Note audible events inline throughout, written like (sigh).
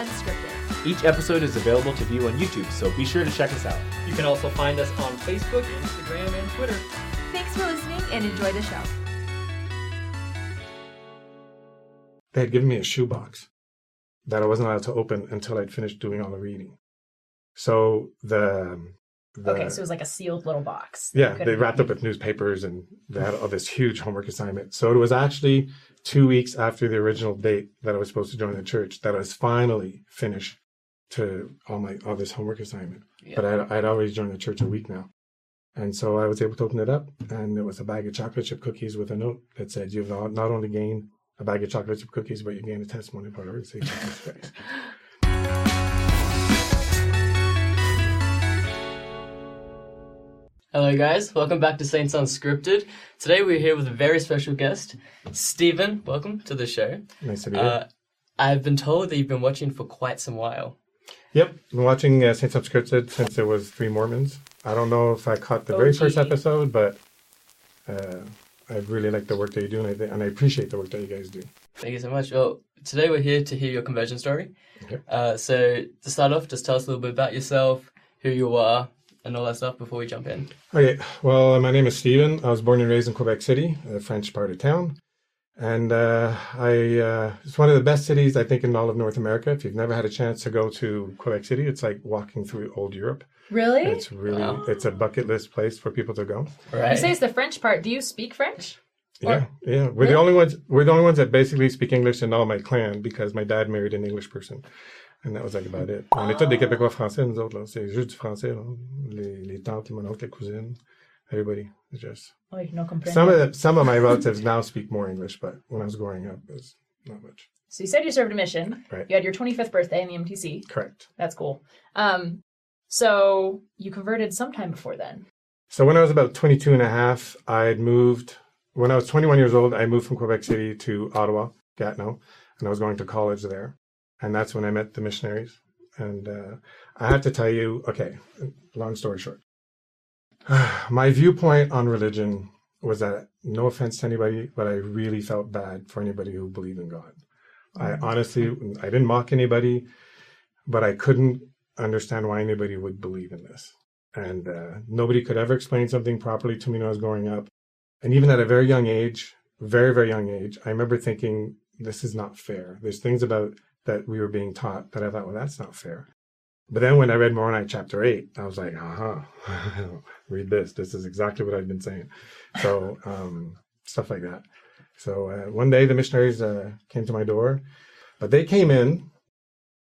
Unscripted. Each episode is available to view on YouTube, so be sure to check us out. You can also find us on Facebook, Instagram, and Twitter. Thanks for listening and enjoy the show. They had given me a shoebox that I wasn't allowed to open until I'd finished doing all the reading. So the, the okay, so it was like a sealed little box. yeah, they wrapped up with newspapers and they had all this huge homework assignment. So it was actually two weeks after the original date that I was supposed to join the church that I was finally finished to all my all this homework assignment. But I'd, I'd already joined the church a week now. And so I was able to open it up, and it was a bag of chocolate chip cookies with a note that said, You've not not only gained a bag of chocolate chip cookies, but you gained a testimony of our Lord and Savior Jesus Christ. (laughs) Hello, guys. Welcome back to Saints Unscripted. Today we're here with a very special guest, Stephen. Welcome to the show. Nice to be here. Uh, I've been told that you've been watching for quite some while. Yep, I've been watching uh, Saints Unscripted since there was three Mormons. I don't know if I caught the very first episode, but uh, I really like the work that you do, and I, th- and I appreciate the work that you guys do. Thank you so much. Well, today we're here to hear your conversion story. Okay. Uh, so to start off, just tell us a little bit about yourself, who you are, and all that stuff before we jump in. Okay, well, uh, my name is Stephen. I was born and raised in Quebec City, a French part of town. And uh, I, uh, it's one of the best cities, I think, in all of North America. If you've never had a chance to go to Quebec City, it's like walking through old Europe. Really? It's really, Wow. it's a bucket list place for people to go. Right. You say it's the French part. Do you speak French? Yeah, yeah. We're the only ones. We're the only ones that basically speak English in all my clan because my dad married an English person, and that was like about it. On tous des Québécois français, nous autres là. C'est juste du français là. Les, les tantes, mon oncle, les cousines, everybody. It's just Oh, no some of the, some of my relatives now speak more English, but when I was growing up, it was not much. So you said you served a mission. Right. You had your 25th birthday in the MTC. Correct. That's cool. Um, so you converted sometime before then. So when I was about 22 and a half, I had moved. When I was 21 years old, I moved from Quebec City to Ottawa, Gatineau, and I was going to college there. And that's when I met the missionaries. And uh, I have to tell you, okay, long story short, (sighs) my viewpoint on religion was that no offense to anybody, but I really felt bad for anybody who believed in God. I honestly, I didn't mock anybody, but I couldn't understand why anybody would believe in this and uh, nobody could ever explain something properly to me when I was growing up. And even at a very young age, very very young age, I remember thinking this is not fair. There's things about that we were being taught that I thought, well, that's not fair. But then when I read Moroni chapter eight, I was like, uh huh, (laughs) read this. This is exactly what I've been saying. So um, stuff like that. So uh, one day the missionaries uh, came to my door, but they came in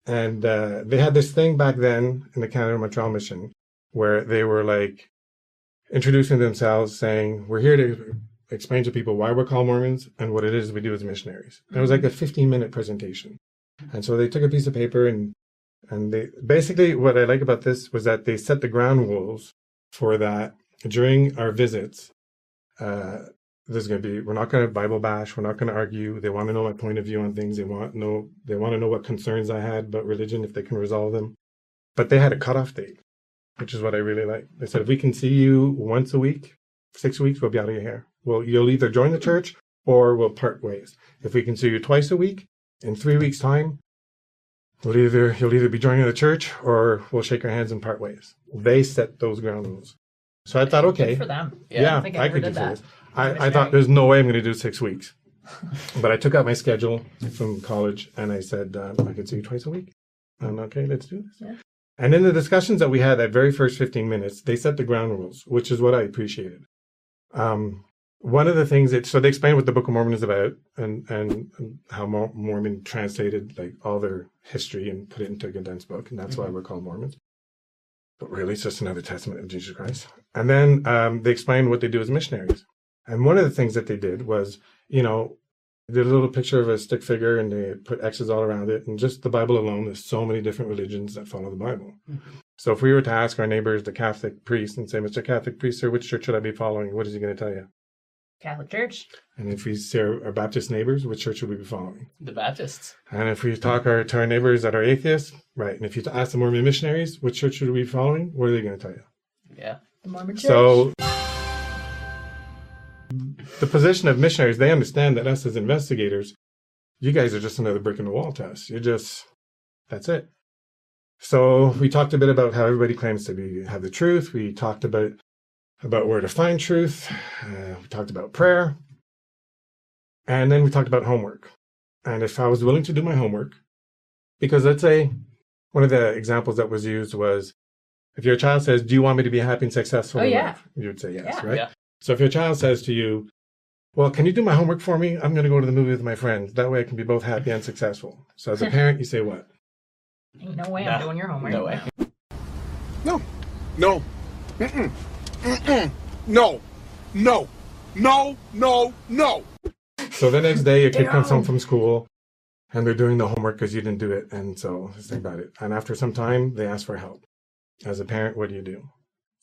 and uh, they had this thing back then in the Canada Montreal mission where they were like introducing themselves, saying, We're here to explain to people why we're called Mormons and what it is we do as missionaries. And it was like a 15 minute presentation. And so they took a piece of paper and and they basically what I like about this was that they set the ground rules for that during our visits. Uh, there's going to be we're not going to Bible bash. We're not going to argue. They want to know my point of view on things. They want know they want to know what concerns I had about religion if they can resolve them. But they had a cutoff date which is what I really like. They said, if we can see you once a week, six weeks, we'll be out of your hair. Well, you'll either join the church or we'll part ways. If we can see you twice a week, in three weeks' time, we'll either you'll either be joining the church or we'll shake our hands and part ways. They set those ground rules. So I thought, okay, Good for them. yeah, I think I could do that. this. I, I thought there's no way I'm going to do six weeks. (laughs) but I took out my schedule from college and I said, uh, I could see you twice a week. And okay, let's do this. Yeah. And in the discussions that we had that very first 15 minutes, they set the ground rules, which is what I appreciated. Um, one of the things that, so they explained what the Book of Mormon is about and, and, and how Mor- Mormon translated like all their history and put it into a condensed book. And that's why we're called Mormons. But really, it's just another testament of Jesus Christ. And then um, they explained what they do as missionaries. And one of the things that they did was, you know, did a little picture of a stick figure and they put X's all around it. And just the Bible alone, there's so many different religions that follow the Bible. So if we were to ask our neighbors, the Catholic priest, and say, Mr. Catholic priest, sir, which church should I be following? What is he going to tell you? Catholic Church. And if we say our, our Baptist neighbors, which church should we be following? The Baptists. And if we talk our, to our neighbors that are atheists, right? And if you ask the Mormon missionaries, which church should we be following? What are they going to tell you? Yeah. The Mormon Church. So the position of missionaries, they understand that us as investigators, you guys are just another brick in the wall to us. You're just That's it. So we talked a bit about how everybody claims to be have the truth. We talked about about where to find truth. Uh, we talked about prayer, and then we talked about homework. And if I was willing to do my homework, because let's say one of the examples that was used was if your child says, "Do you want me to be happy and successful?" Oh, yeah. life?" you would say yes, Yeah. right? Yeah. So if your child says to you, "Well, can you do my homework for me? I'm going to go to the movie with my friends. That way, I can be both happy and successful." So as a (laughs) parent, you say what? Ain't no way Nah, I'm doing your homework. no way. No. No. Mm-mm. Mm-mm. No. No. No. No. No. So the next day, your kid comes home from school and they're doing the homework because you didn't do it. And so let's think about it. And after some time, they ask for help. As a parent, what do you do?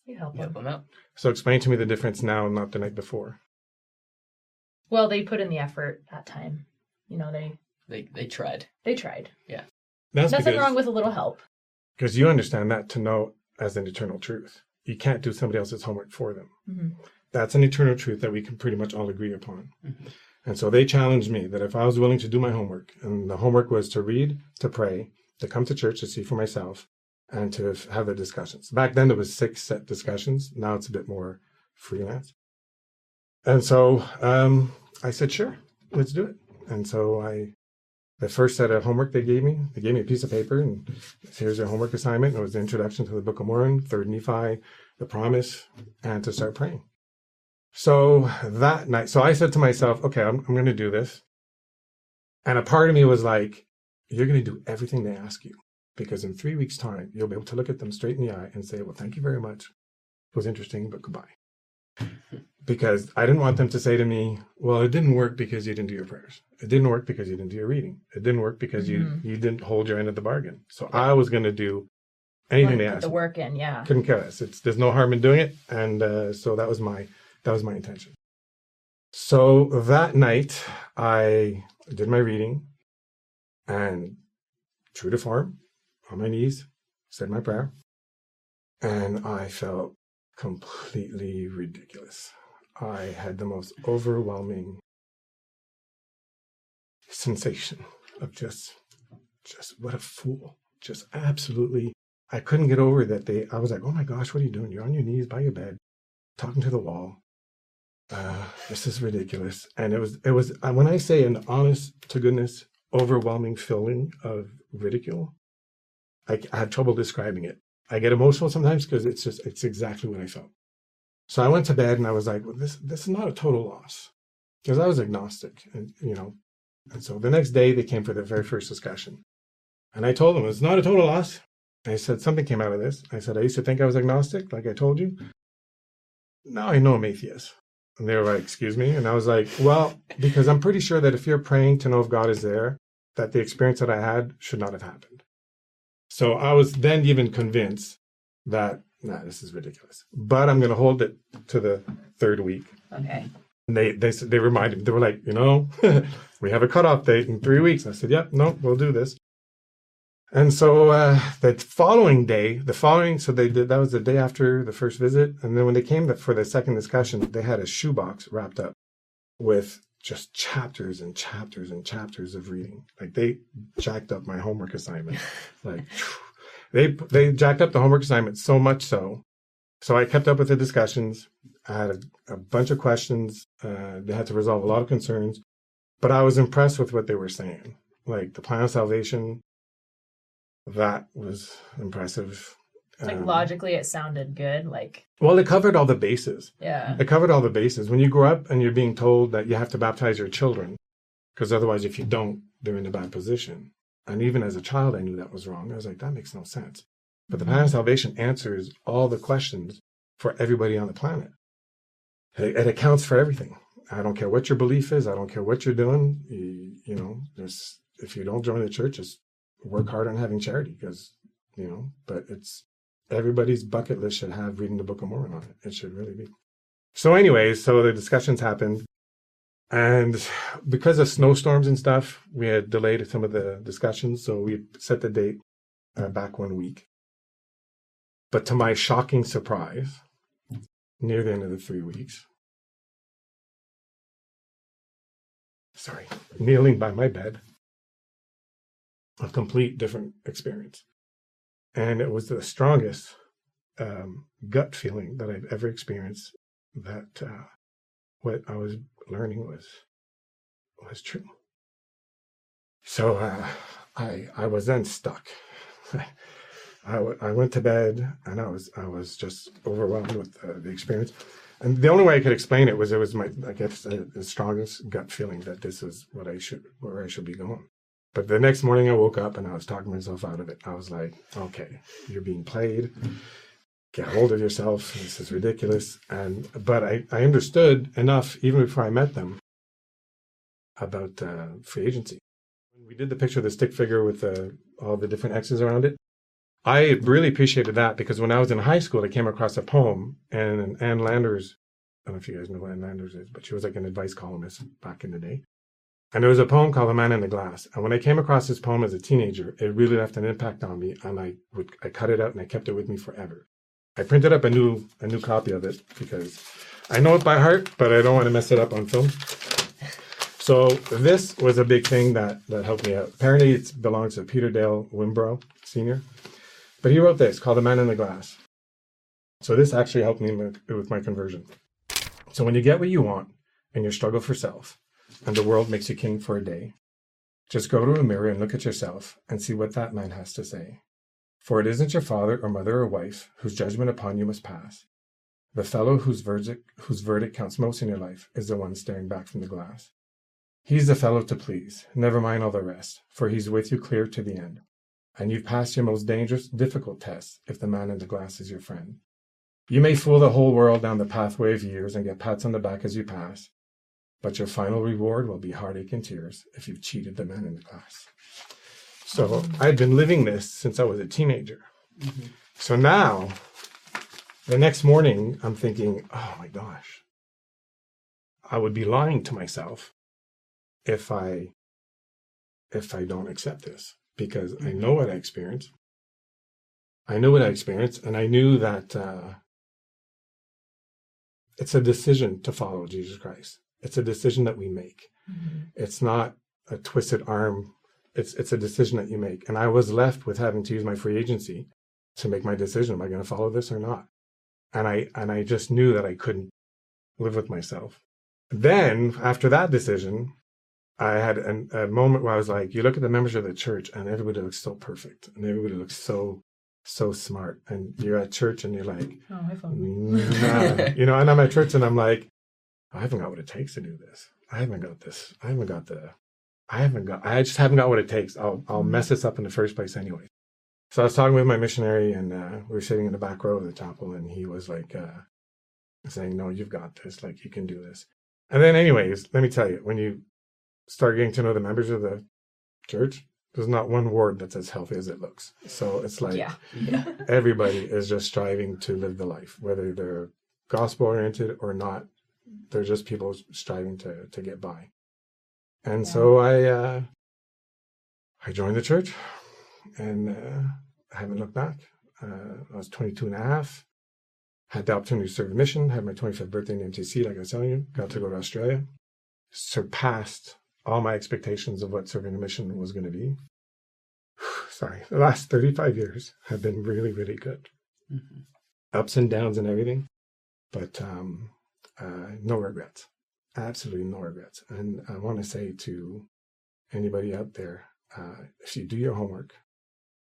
You help Help them. them out. So explain to me the difference now, not the night before. Well, they put in the effort that time. You know, they They they tried. they tried. Yeah. That's Nothing because wrong with a little help. because you understand that to know as an eternal truth. You can't do somebody else's homework for them. Mhm. That's an eternal truth that we can pretty much all agree upon. Mhm. And so they challenged me that if I was willing to do my homework, and the homework was to read, to pray, to come to church to see for myself, and to have the discussions. Back then there was six set discussions. Now it's a bit more freelance. And so um, I said, sure, let's do it. And so I, the first set of homework they gave me, they gave me a piece of paper and here's your homework assignment. It was the introduction to the Book of Mormon, Third Nephi, the Promise, and to start praying. So that night, so I said to myself, okay, I'm, I'm going to do this. And a part of me was like, you're going to do everything they ask you because in three weeks' time, you'll be able to look at them straight in the eye and say, well, thank you very much. It was interesting, but goodbye. Because I didn't want them to say to me, well, it didn't work because you didn't do your prayers. It didn't work because you didn't do your reading. It didn't work because you, Mhm. you didn't hold your end of the bargain. So I was going to do anything put asked. the work in, yeah. couldn't care less. It's there's no harm in doing it, and uh, so that was my that was my intention. So that night, I did my reading, and true to form, on my knees, said my prayer, and I felt completely ridiculous. I had the most overwhelming sensation of just, just what a fool, just absolutely I couldn't get over that they I was like, "Oh my gosh, what are you doing? You're on your knees by your bed, talking to the wall. Uh, this is ridiculous." And it was it was uh, when I say an honest to goodness overwhelming feeling of ridicule, I, I have trouble describing it. I get emotional sometimes because it's just it's exactly what I felt. So I went to bed and I was like, well, "This this is not a total loss," because I was agnostic, and you know. And so the next day they came for their very first discussion, and I told them it's not a total loss. I said, something came out of this. I said, I used to think I was agnostic, like I told you. Now I know I'm atheist. And they were like, excuse me. And I was like, well, because I'm pretty sure that if you're praying to know if God is there, that the experience that I had should not have happened. So I was then even convinced that, nah, this is ridiculous. But I'm going to hold it to the third week. Okay. And they, they, they reminded me, they were like, you know, (laughs) we have a cutoff date in three weeks. I said, yep, no, we'll do this. And so uh, the following day, the following, so they did that was the day after the first visit, and then when they came for the second discussion, they had a shoebox wrapped up with just chapters and chapters and chapters of reading. Like they jacked up my homework assignment. (laughs) like they they jacked up the homework assignment so much so. So I kept up with the discussions. I had a, a bunch of questions. Uh, they had to resolve a lot of concerns, but I was impressed with what they were saying. Like the plan of salvation, that was impressive. Like Um, logically, it sounded good. Like, Well, it covered all the bases. yeah. It covered all the bases. When you grow up and you're being told that you have to baptize your children, because otherwise, if you don't, they're in a bad position. And even as a child, I knew that was wrong. I was like, that makes no sense. But the plan of salvation answers all the questions for everybody on the planet. It, it accounts for everything. I don't care what your belief is. I don't care what you're doing. You, you know, there's if you don't join the church, just work hard on having charity because you know. But it's everybody's bucket list should have reading the Book of Mormon on it. It should really be. So, anyways, so the discussions happened. And because of snowstorms and stuff, we had delayed some of the discussions. So we set the date uh, back one week. But to my shocking surprise, near the end of the three weeks, sorry, kneeling by my bed, a complete different experience. And it was the strongest um, gut feeling that I've ever experienced that uh, what I was learning was was true. So uh, I I was then stuck. (laughs) I, w- I went to bed and I was I was just overwhelmed with uh, the experience. And the only way I could explain it was it was my I guess uh, the strongest gut feeling that this is what I should where I should be going. But the next morning I woke up and I was talking myself out of it. I was like, okay, you're being played. Get hold of yourself. This is ridiculous. And but I, I understood enough even before I met them about uh, free agency. We did the picture of the stick figure with uh, all the different X's around it, I really appreciated that because when I was in high school, I came across a poem and Ann Landers, I don't know if you guys know who Ann Landers is, but she was like an advice columnist back in the day. And there was a poem called The Man in the Glass. And when I came across this poem as a teenager, it really left an impact on me. And I would I cut it out and I kept it with me forever. I printed up a new a new copy of it because I know it by heart, but I don't want to mess it up on film. So this was a big thing that that helped me out. Apparently, it belongs to Peter Dale Wimbrow Senior, but he wrote this called "The Man in the Glass." So this actually helped me with my conversion. So when you get what you want and you struggle for self, and the world makes you king for a day, just go to a mirror and look at yourself and see what that man has to say. For it isn't your father or mother or wife whose judgment upon you must pass. The fellow whose verdict, whose verdict counts most in your life is the one staring back from the glass. He's the fellow to please, never mind all the rest, for he's with you clear to the end. And you've passed your most dangerous, difficult test if the man in the glass is your friend. You may fool the whole world down the pathway of years and get pats on the back as you pass, but your final reward will be heartache and tears if you've cheated the man in the glass. So I've been living this since I was a teenager. Mm-hmm. So now, the next morning, I'm thinking, oh my gosh, I would be lying to myself if I if I don't accept this because I know mm-hmm. what I experienced. I know what I experienced, and I knew that uh, it's a decision to follow Jesus Christ. It's a decision that we make. Mm-hmm. It's not a twisted arm. It's it's a decision that you make. And I was left with having to use my free agency to make my decision. Am I going to follow this or not? And I and I just knew that I couldn't live with myself. Then after that decision, I had an, a moment where I was like, you look at the members of the church and everybody looks so perfect and everybody looks so, so smart. And you're at church and you're like, Oh, nah. you know, and I'm at church and I'm like, I haven't got what it takes to do this. I haven't got this. I haven't got the, I haven't got, I just haven't got what it takes. I'll, I'll mess this up in the first place anyway. So I was talking with my missionary and uh, we were sitting in the back row of the chapel and he was like, uh, saying, no, you've got this. Like you can do this. And then anyways, let me tell you, when you start getting to know the members of the church, there's not one ward that's as healthy as it looks. So it's like Yeah. Yeah. (laughs) everybody is just striving to live the life, whether they're gospel oriented or not. They're just people striving to to get by. And Yeah. so I uh, I joined the church, and uh, I haven't looked back. Uh, I was 22 and a half. Had the opportunity to serve a mission. Had my 25th birthday in MTC, like I was telling you. Got to go to Australia. Surpassed all my expectations of what serving a mission was going to be. (sighs) Sorry, the last 35 years have been really, really good. Mhm. Ups and downs and everything, but um, uh, no regrets. Absolutely no regrets. And I want to say to anybody out there, uh, if you do your homework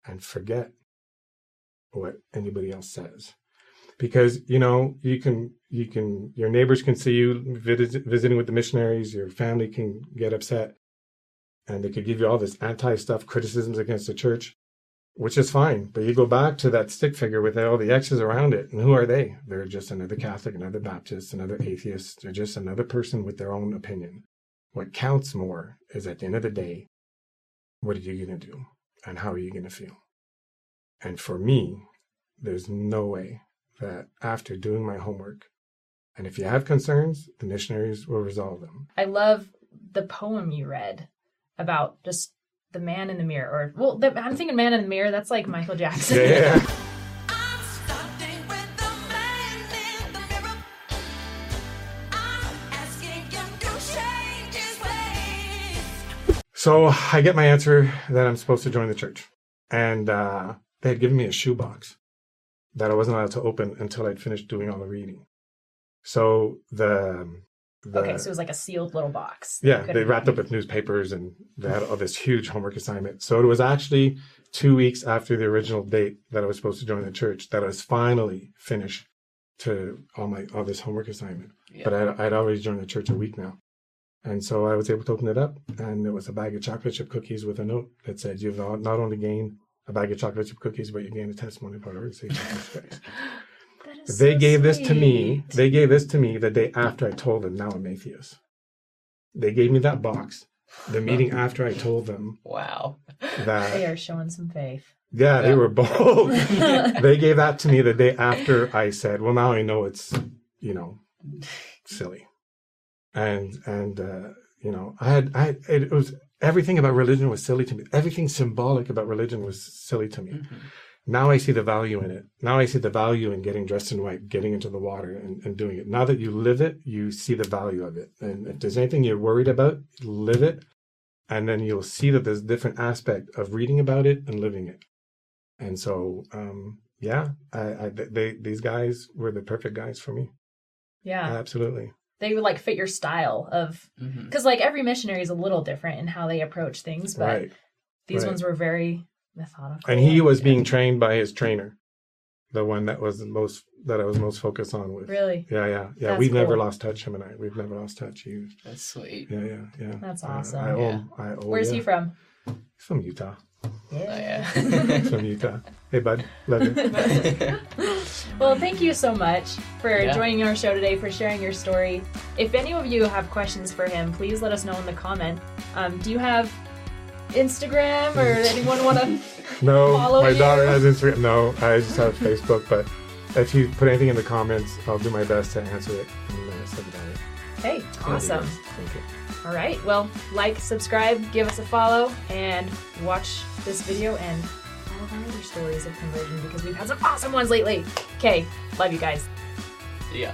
and forget what anybody else says, because you know you can you can your neighbors can see you visit, visiting with the missionaries your family can get upset and they could give you all this anti stuff criticisms against the church which is fine but you go back to that stick figure with all the x's around it and who are they? They're just another catholic another baptist another atheist. They're just another person with their own opinion. What counts more is at the end of the day what are you going to do? And how are you going to feel? And for me there's no way that after doing my homework, and if you have concerns, the missionaries will resolve them. I love the poem you read about just the man in the mirror. Or well, the, I'm thinking man in the mirror. That's like Michael Jackson. Yeah. So I get my answer that I'm supposed to join the church. And uh, they had given me a shoebox that I wasn't allowed to open until I'd finished doing all the reading. So the, the okay, so it was like a sealed little box. yeah, they wrapped up with newspapers and they had all this huge homework assignment. So it was actually two weeks after the original date that I was supposed to join the church that I was finally finished to all my all this homework assignment. Yeah. But I'd, I'd already joined the church a week now. And so I was able to open it up, and it was a bag of chocolate chip cookies with a note that said, "You've not not only gained a bag of chocolate chip cookies, but you gained a testimony of our Lord (laughs) They so gave this to me. They gave this to me the day after I told them now I'm atheist. They gave me that box the meeting after I told them Wow. That They are showing some faith. Yeah, they were bold. (laughs) they gave that to me the day after I said, "Well, now I know it's you know silly," and and uh, you know I had I it was everything about religion was silly to me. Everything symbolic about religion was silly to me. Mm-hmm. Now I see the value in it. Now I see the value in getting dressed in white, getting into the water, and, and doing it. Now that you live it, you see the value of it. And if there's anything you're worried about, live it, and then you'll see that there's a different aspect of reading about it and living it. And so, um, yeah, I, I they these guys were the perfect guys for me. Yeah. Absolutely. they would like fit your style of because like every missionary is a little different in how they approach things, but right. these right. ones were very methodical. And he was being trained by his trainer, the one that was the most that I was most focused on with. really Yeah, yeah, yeah. That's We've never lost touch, him and I. We've never lost touch. He, That's sweet. yeah, yeah, yeah. That's Uh, awesome. I Yeah. him. I owe, Where's yeah. he from? He's from Utah. Oh, yeah. (laughs) From Utah. Hey, bud. Love you. (laughs) Well, thank you so much for Yeah. joining our show today, for sharing your story. If any of you have questions for him, please let us know in the comment. Um, do you have Instagram or anyone want to? No, Follow my you? daughter has Instagram. No, I just have Facebook. But if you put anything in the comments, I'll do my best to answer it and uh, send it out. Hey, awesome. Thank you. All right. Well, like, subscribe, give us a follow, and watch this video and all of our other stories of conversion because we've had some awesome ones lately. Okay. Love you guys. yeah.